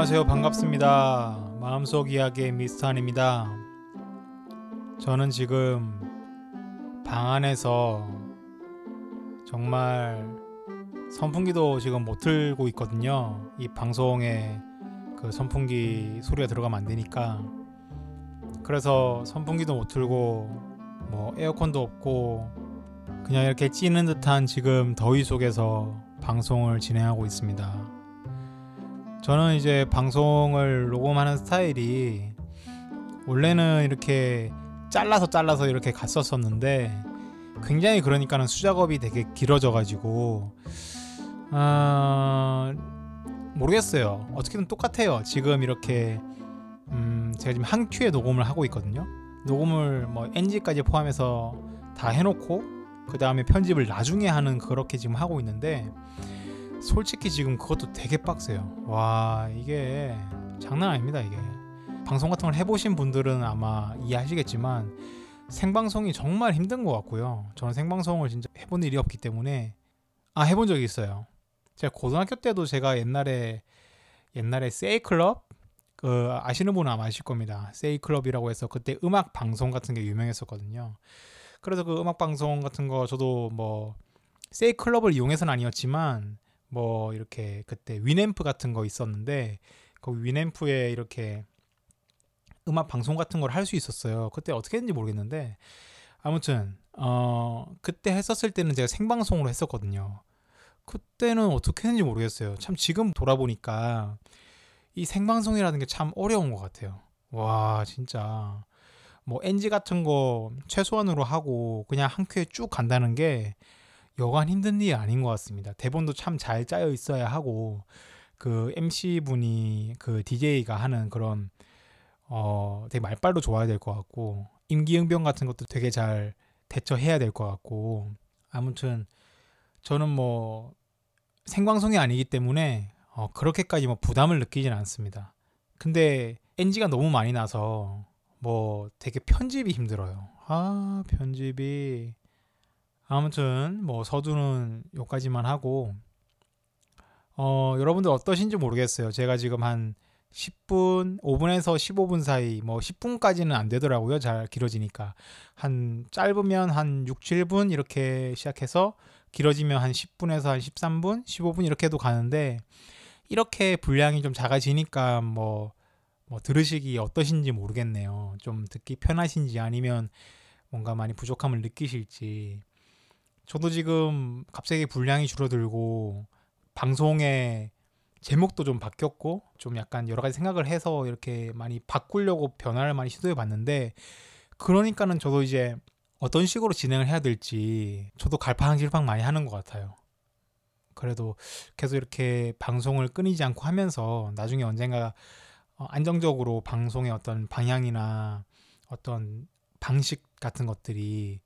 안녕하세요. 반갑습니다. 마음속 이야기의 미스터한입니다. 저는 지금 방 안에서 정말 선풍기도 지금 못 틀고 있거든요. 이 방송에 그 선풍기 소리가 들어가면 안 되니까. 그래서 선풍기도 못 틀고 뭐 에어컨도 없고 그냥 이렇게 찌는 듯한 지금 더위 속에서 방송을 진행하고 있습니다. 저는 이제 방송을 녹음하는 스타일이 원래는 이렇게 잘라서 잘라서 이렇게 갔었었는데 굉장히 그러니까는 수작업이 되게 길어져 가지고 아 모르겠어요. 어떻게든 똑같아요. 지금 이렇게 음 제가 지금 한 큐에 녹음을 하고 있거든요. 녹음을 뭐 NG까지 포함해서 다 해놓고 그 다음에 편집을 나중에 하는 그렇게 지금 하고 있는데 솔직히 지금 그것도 되게 빡세요. 와 이게 장난 아닙니다 이게. 방송 같은 걸 해보신 분들은 아마 이해하시겠지만 생방송이 정말 힘든 것 같고요. 저는 생방송을 진짜 해본 일이 없기 때문에 아 해본 적이 있어요. 제가 고등학교 때도 제가 옛날에 옛날에 세이클럽 그 아시는 분은 아마 아실 겁니다. 세이클럽이라고 해서 그때 음악 방송 같은 게 유명했었거든요. 그래서 그 음악 방송 같은 거 저도 뭐 세이클럽을 이용해서는 아니었지만 뭐 이렇게 그때 위앰프 같은 거 있었는데 그 위앰프에 이렇게 음악 방송 같은 걸 할 수 있었어요. 그때 어떻게 했는지 모르겠는데 아무튼 어 그때 했었을 때는 제가 생방송으로 했었거든요. 그때는 어떻게 했는지 모르겠어요. 참 지금 돌아보니까 이 생방송이라는 게 참 어려운 것 같아요. 와 진짜 뭐 NG 같은 거 최소한으로 하고 그냥 한 큐에 쭉 간다는 게 여간 힘든 일이 아닌 것 같습니다. 대본도 참 잘 짜여 있어야 하고 그 MC 분이 그 DJ가 하는 그런 어 되게 말빨도 좋아야 될 것 같고 임기응변 같은 것도 되게 잘 대처해야 될 것 같고 아무튼 저는 뭐 생방송이 아니기 때문에 어 그렇게까지 뭐 부담을 느끼진 않습니다. 근데 NG가 너무 많이 나서 뭐 되게 편집이 힘들어요. 아 편집이 아무튼 뭐 서두는 요까지만 하고 어 여러분들 어떠신지 모르겠어요. 제가 지금 한 10분, 5분에서 15분 사이 뭐 10분까지는 안 되더라고요. 잘 길어지니까. 한 짧으면 한 6, 7분 이렇게 시작해서 길어지면 한 10분에서 한 13분, 15분 이렇게도 가는데 이렇게 분량이 좀 작아지니까 뭐, 뭐 들으시기 어떠신지 모르겠네요. 좀 듣기 편하신지 아니면 뭔가 많이 부족함을 느끼실지 저도 지금 갑자기 분량이 줄어들고 방송의 제목도 좀 바뀌었고 좀 약간 여러 가지 생각을 해서 이렇게 많이 바꾸려고 변화를 많이 시도해 봤는데 그러니까는 저도 이제 어떤 식으로 진행을 해야 될지 저도 갈팡질팡 많이 하는 것 같아요. 그래도 계속 이렇게 방송을 끊이지 않고 하면서 나중에 언젠가 어, 안정적으로 방송의 어떤 방향이나 어떤 방식 같은 것들이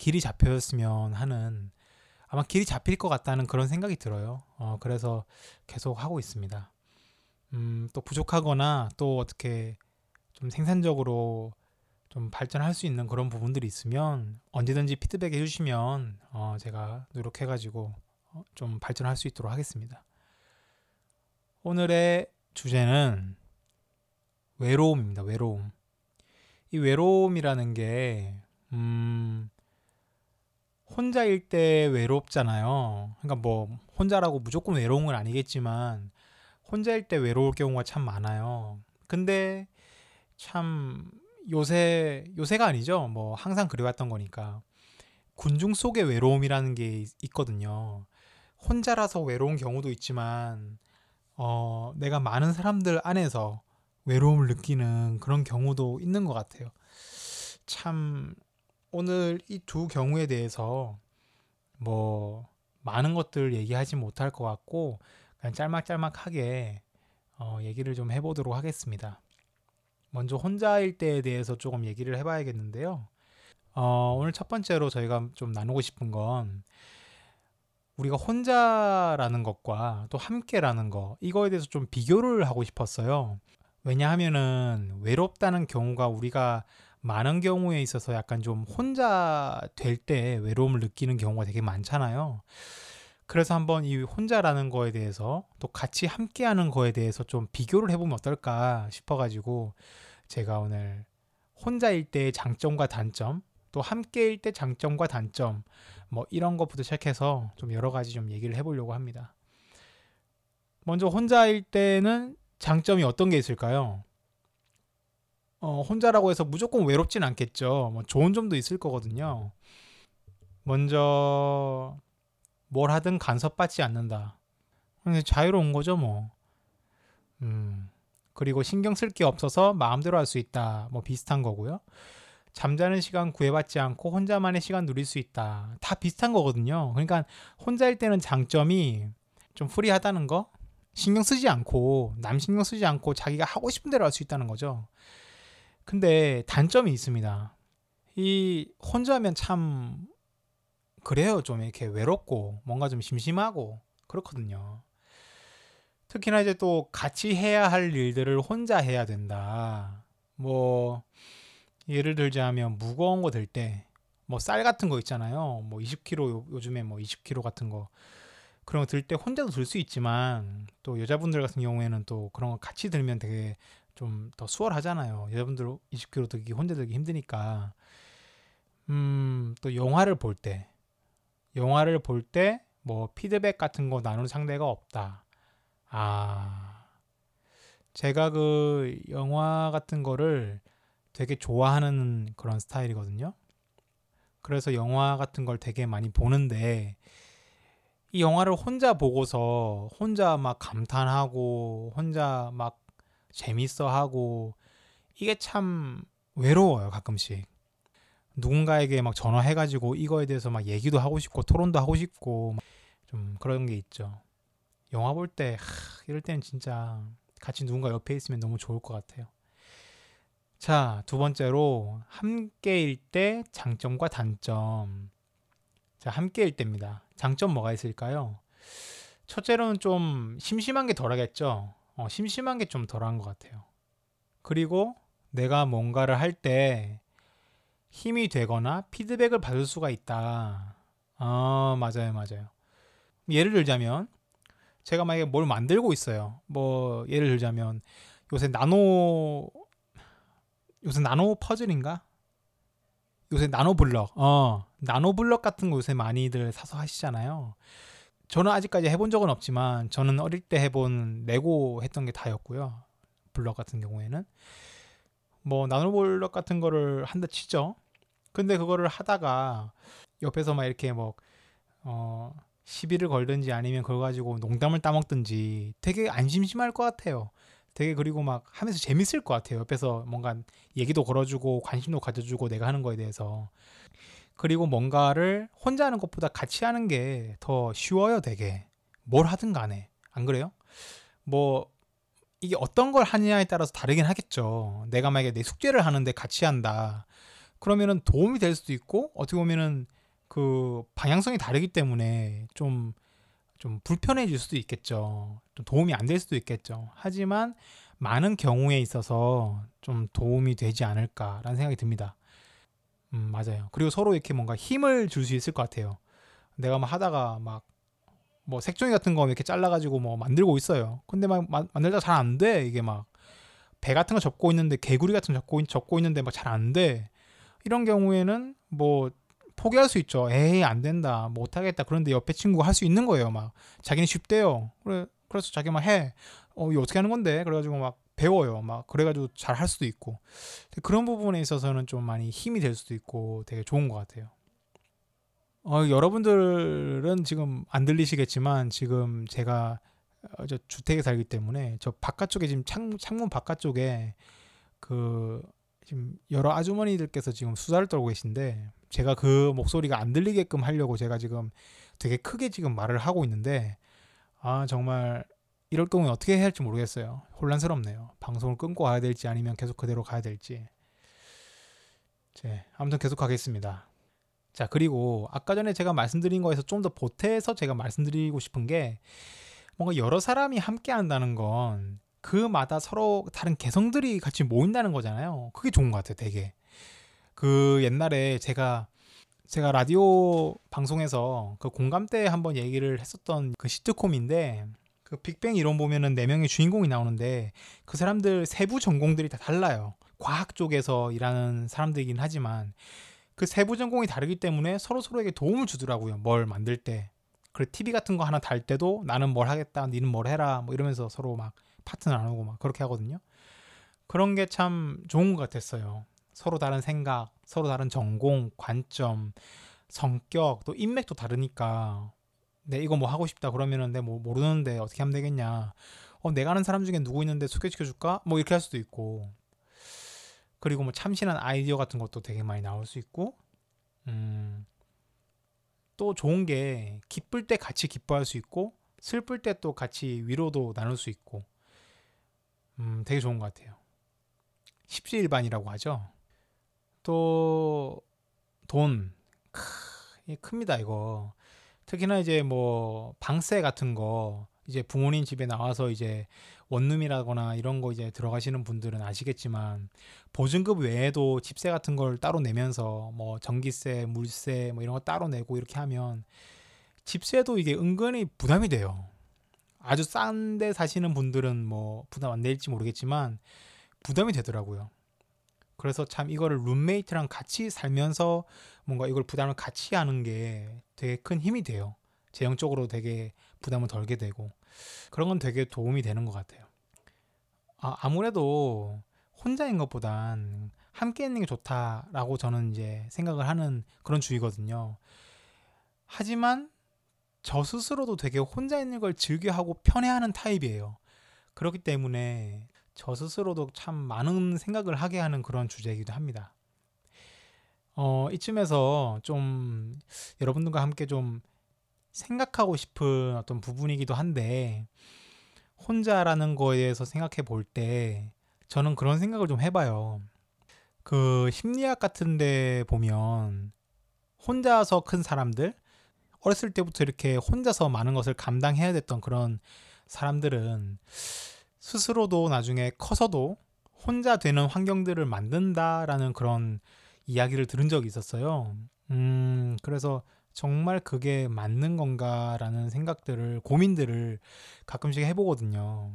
길이 잡혔으면 하는 아마 길이 잡힐 것 같다는 그런 생각이 들어요. 어, 그래서 계속 하고 있습니다. 음, 또 부족하거나 또 어떻게 좀 생산적으로 좀 발전할 수 있는 그런 부분들이 있으면 언제든지 피드백 해주시면 어, 제가 노력해가지고 어, 좀 발전할 수 있도록 하겠습니다. 오늘의 주제는 외로움입니다. 외로움. 이 외로움이라는 게 음, 혼자일 때 외롭잖아요. 그러니까 뭐 혼자라고 무조건 외로운 건 아니겠지만 혼자일 때 외로울 경우가 참 많아요. 근데 참 요새 요새가 아니죠. 뭐 항상 그래왔던 거니까 군중 속의 외로움이라는 게 있거든요. 혼자라서 외로운 경우도 있지만 어, 내가 많은 사람들 안에서 외로움을 느끼는 그런 경우도 있는 것 같아요. 참 오늘 이 두 경우에 대해서 뭐 많은 것들 얘기하지 못할 것 같고 그냥 짤막짤막하게 어, 얘기를 좀 해보도록 하겠습니다. 먼저 혼자일 때에 대해서 조금 얘기를 해봐야겠는데요. 어, 오늘 첫 번째로 저희가 좀 나누고 싶은 건 우리가 혼자라는 것과 또 함께라는 거 이거에 대해서 좀 비교를 하고 싶었어요. 왜냐하면은 외롭다는 경우가 우리가 많은 경우에 있어서 약간 좀 혼자 될 때 외로움을 느끼는 경우가 되게 많잖아요. 그래서 한번 이 혼자라는 거에 대해서 또 같이 함께 하는 거에 대해서 좀 비교를 해보면 어떨까 싶어가지고 제가 오늘 혼자일 때의 장점과 단점 또 함께일 때 장점과 단점 뭐 이런 것부터 시작해서 좀 여러 가지 좀 얘기를 해보려고 합니다. 먼저 혼자일 때는 장점이 어떤 게 있을까요? 어, 혼자라고 해서 무조건 외롭진 않겠죠. 뭐 좋은 점도 있을 거거든요. 먼저 뭘 하든 간섭받지 않는다. 자유로운 거죠, 뭐. 음. 그리고 신경 쓸 게 없어서 마음대로 할 수 있다. 뭐 비슷한 거고요. 잠자는 시간 구애받지 않고 혼자만의 시간 누릴 수 있다. 다 비슷한 거거든요. 그러니까 혼자일 때는 장점이 좀 프리하다는 거, 신경 쓰지 않고 남 신경 쓰지 않고 자기가 하고 싶은 대로 할 수 있다는 거죠. 근데 단점이 있습니다. 이 혼자면 참 그래요. 좀 이렇게 외롭고 뭔가 좀 심심하고 그렇거든요. 특히나 이제 또 같이 해야 할 일들을 혼자 해야 된다. 뭐 예를 들자면 무거운 거 들 때 뭐 쌀 같은 거 있잖아요. 뭐 20kg 요즘에 뭐 20kg 같은 거 그런 거 들 때 혼자도 들 수 있지만 또 여자분들 같은 경우에는 또 그런 거 같이 들면 되게 좀 더 수월하잖아요. 여자분들 20kg 들기 혼자 들기 힘드니까 음 또 영화를 볼 때 영화를 볼 때 뭐 피드백 같은 거 나누는 상대가 없다. 아 제가 그 영화 같은 거를 되게 좋아하는 그런 스타일이거든요. 그래서 영화 같은 걸 되게 많이 보는데 이 영화를 혼자 보고서 혼자 막 감탄하고 혼자 막 재밌어 하고 이게 참 외로워요 가끔씩. 누군가에게 막 전화해가지고 이거에 대해서 막 얘기도 하고 싶고 토론도 하고 싶고 좀 그런 게 있죠. 영화 볼 때 이럴 때는 진짜 같이 누군가 옆에 있으면 너무 좋을 것 같아요. 자 두 번째로 함께일 때 장점과 단점. 자 함께일 때입니다. 장점 뭐가 있을까요? 첫째로는 좀 심심한 게 덜하겠죠 어, 심심한 게 좀 덜한 것 같아요. 그리고 내가 뭔가를 할 때 힘이 되거나 피드백을 받을 수가 있다. 아, 맞아요, 맞아요. 예를 들자면 제가 만약에 뭘 만들고 있어요. 뭐 예를 들자면 요새 나노 요새 나노 퍼즐인가? 요새 나노 블럭. 어, 나노 블럭 같은 거 요새 많이들 사서 하시잖아요. 저는 아직까지 해본 적은 없지만 저는 어릴 때 해본 레고 했던 게 다였고요. 블럭 같은 경우에는 뭐 나노 블럭 같은 거를 한다 치죠. 근데 그거를 하다가 옆에서 막 이렇게 뭐 어, 시비를 걸든지 아니면 그걸 가지고 농담을 따먹든지 되게 안 심심할 것 같아요. 되게 그리고 막 하면서 재밌을 것 같아요. 옆에서 뭔가 얘기도 걸어주고 관심도 가져주고 내가 하는 거에 대해서 그리고 뭔가를 혼자 하는 것보다 같이 하는 게 더 쉬워요, 되게. 뭘 하든 간에. 안 그래요? 뭐, 이게 어떤 걸 하느냐에 따라서 다르긴 하겠죠. 내가 만약에 내 숙제를 하는데 같이 한다. 그러면은 도움이 될 수도 있고, 어떻게 보면은 그 방향성이 다르기 때문에 좀, 좀 불편해질 수도 있겠죠. 좀 도움이 안 될 수도 있겠죠. 하지만 많은 경우에 있어서 좀 도움이 되지 않을까라는 생각이 듭니다. 음, 맞아요. 그리고 서로 이렇게 뭔가 힘을 줄 수 있을 것 같아요. 내가 막 하다가 막 뭐 색종이 같은 거 이렇게 잘라가지고 뭐 만들고 있어요. 근데 막 마, 만들다 잘 안 돼. 이게 막 배 같은 거 접고 있는데 개구리 같은 거 접고, 접고 있는데 막 잘 안 돼. 이런 경우에는 뭐 포기할 수 있죠. 에이 안 된다. 못 하겠다. 그런데 옆에 친구가 할 수 있는 거예요. 막 자기는 쉽대요. 그래 그래서 자기 막 해. 어 이거 어떻게 하는 건데? 그래가지고 막 배워요. 막 그래가지고 잘 할 수도 있고 그런 부분에 있어서는 좀 많이 힘이 될 수도 있고 되게 좋은 것 같아요. 어, 여러분들은 지금 안 들리시겠지만 지금 제가 어, 저 주택에 살기 때문에 저 바깥쪽에 지금 창, 창문 바깥쪽에 그 지금 여러 아주머니들께서 지금 수다를 떨고 계신데 제가 그 목소리가 안 들리게끔 하려고 제가 지금 되게 크게 지금 말을 하고 있는데 아 정말 이럴 경우에 어떻게 해야 할지 모르겠어요. 혼란스럽네요. 방송을 끊고 가야 될지 아니면 계속 그대로 가야 될지. 네, 아무튼 계속 가겠습니다. 자, 그리고 아까 전에 제가 말씀드린 거에서 좀 더 보태서 제가 말씀드리고 싶은 게 뭔가 여러 사람이 함께 한다는 건 그마다 서로 다른 개성들이 같이 모인다는 거잖아요. 그게 좋은 것 같아요, 되게. 그 옛날에 제가 제가 라디오 방송에서 그 공감대 한번 얘기를 했었던 그 시트콤인데 그 빅뱅 이론 보면은 네 명의 주인공이 나오는데 그 사람들 세부 전공들이 다 달라요. 과학 쪽에서 일하는 사람들이긴 하지만 그 세부 전공이 다르기 때문에 서로 서로에게 도움을 주더라고요. 뭘 만들 때. 그리고 TV 같은 거 하나 달 때도 나는 뭘 하겠다, 니는 뭘 해라, 뭐 이러면서 서로 막 파트너 나누고 막 그렇게 하거든요. 그런 게 참 좋은 것 같았어요. 서로 다른 생각, 서로 다른 전공, 관점, 성격, 또 인맥도 다르니까 내 이거 뭐 하고 싶다 그러면은 내 뭐 모르는데 어떻게 하면 되겠냐. 어, 내가 아는 사람 중에 누구 있는데 소개시켜 줄까? 뭐 이렇게 할 수도 있고. 그리고 뭐 참신한 아이디어 같은 것도 되게 많이 나올 수 있고. 음. 또 좋은 게 기쁠 때 같이 기뻐할 수 있고 슬플 때 또 같이 위로도 나눌 수 있고. 음, 되게 좋은 것 같아요. 십시일반이라고 하죠. 또 돈. 크, 이 큽니다, 이거. 특히나 이제 뭐 방세 같은 거 이제 부모님 집에 나와서 이제 원룸이라거나 이런 거 이제 들어가시는 분들은 아시겠지만 보증금 외에도 집세 같은 걸 따로 내면서 뭐 전기세, 물세 뭐 이런 거 따로 내고 이렇게 하면 집세도 이게 은근히 부담이 돼요. 아주 싼데 사시는 분들은 뭐 부담 안 될지 모르겠지만 부담이 되더라고요. 그래서 참 이거를 룸메이트랑 같이 살면서 뭔가 이걸 부담을 같이 하는 게 되게 큰 힘이 돼요. 재정적으로 되게 부담을 덜게 되고 그런 건 되게 도움이 되는 것 같아요. 아, 아무래도 혼자인 것보단 함께 있는 게 좋다라고 저는 이제 생각을 하는 그런 주의거든요. 하지만 저 스스로도 되게 혼자 있는 걸 즐겨하고 편해하는 타입이에요. 그렇기 때문에 저 스스로도 참 많은 생각을 하게 하는 그런 주제이기도 합니다. 어, 이쯤에서 좀 여러분들과 함께 좀 생각하고 싶은 어떤 부분이기도 한데 혼자라는 거에 대해서 생각해 볼 때 저는 그런 생각을 좀 해봐요. 그 심리학 같은 데 보면 혼자서 큰 사람들 어렸을 때부터 이렇게 혼자서 많은 것을 감당해야 됐던 그런 사람들은 스스로도 나중에 커서도 혼자 되는 환경들을 만든다라는 그런 이야기를 들은 적이 있었어요. 음, 그래서 정말 그게 맞는 건가라는 생각들을, 고민들을 가끔씩 해보거든요.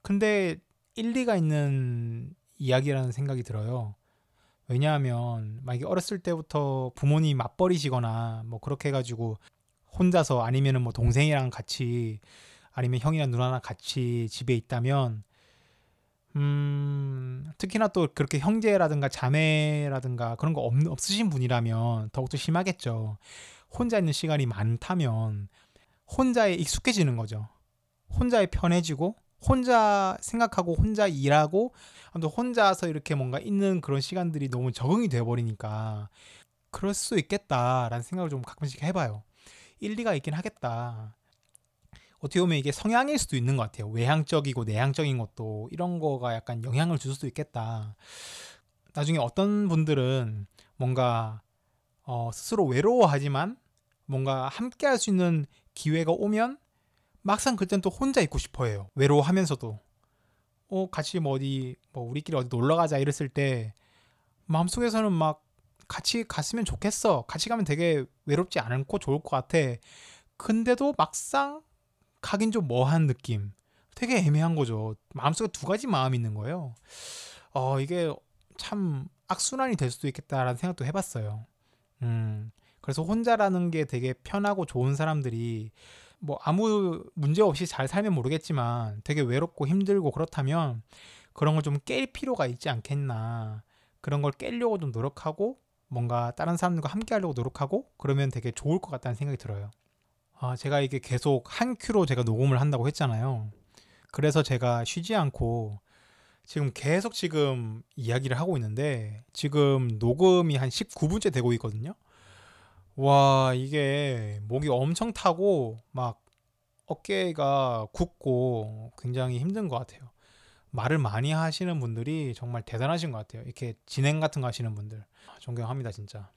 근데 일리가 있는 이야기라는 생각이 들어요. 왜냐하면 만약에 어렸을 때부터 부모님이 맞벌이시거나 뭐 그렇게 해가지고 혼자서 아니면은 뭐 동생이랑 같이 아니면 형이나 누나랑 같이 집에 있다면 음, 특히나 또 그렇게 형제라든가 자매라든가 그런 거 없, 없으신 분이라면 더욱더 심하겠죠. 혼자 있는 시간이 많다면 혼자에 익숙해지는 거죠. 혼자에 편해지고 혼자 생각하고 혼자 일하고 아무튼 혼자서 이렇게 뭔가 있는 그런 시간들이 너무 적응이 되어 버리니까 그럴 수 있겠다라는 생각을 좀 가끔씩 해봐요. 일리가 있긴 하겠다. 어떻게 보면 이게 성향일 수도 있는 것 같아요. 외향적이고 내향적인 것도 이런 거가 약간 영향을 줄 수도 있겠다. 나중에 어떤 분들은 뭔가 어, 스스로 외로워하지만 뭔가 함께 할 수 있는 기회가 오면 막상 그땐 또 혼자 있고 싶어 해요. 외로워하면서도. 어, 같이 뭐 어디, 뭐 우리끼리 어디 놀러 가자 이랬을 때 마음속에서는 막 같이 갔으면 좋겠어. 같이 가면 되게 외롭지 않고 좋을 것 같아. 근데도 막상 가긴 좀 뭐한 느낌. 되게 애매한 거죠. 마음속에 두 가지 마음이 있는 거예요. 어, 이게 참 악순환이 될 수도 있겠다라는 생각도 해봤어요. 음, 그래서 혼자라는 게 되게 편하고 좋은 사람들이 뭐 아무 문제 없이 잘 살면 모르겠지만 되게 외롭고 힘들고 그렇다면 그런 걸 좀 깰 필요가 있지 않겠나. 그런 걸 깨려고 좀 노력하고 뭔가 다른 사람들과 함께 하려고 노력하고 그러면 되게 좋을 것 같다는 생각이 들어요. 아, 제가 이게 계속 한 큐로 제가 녹음을 한다고 했잖아요. 그래서 제가 쉬지 않고 지금 계속 지금 이야기를 하고 있는데 지금 녹음이 한 19분째 되고 있거든요. 와, 이게 목이 엄청 타고 막 어깨가 굳고 굉장히 힘든 것 같아요. 말을 많이 하시는 분들이 정말 대단하신 것 같아요. 이렇게 진행 같은 거 하시는 분들. 존경합니다, 진짜.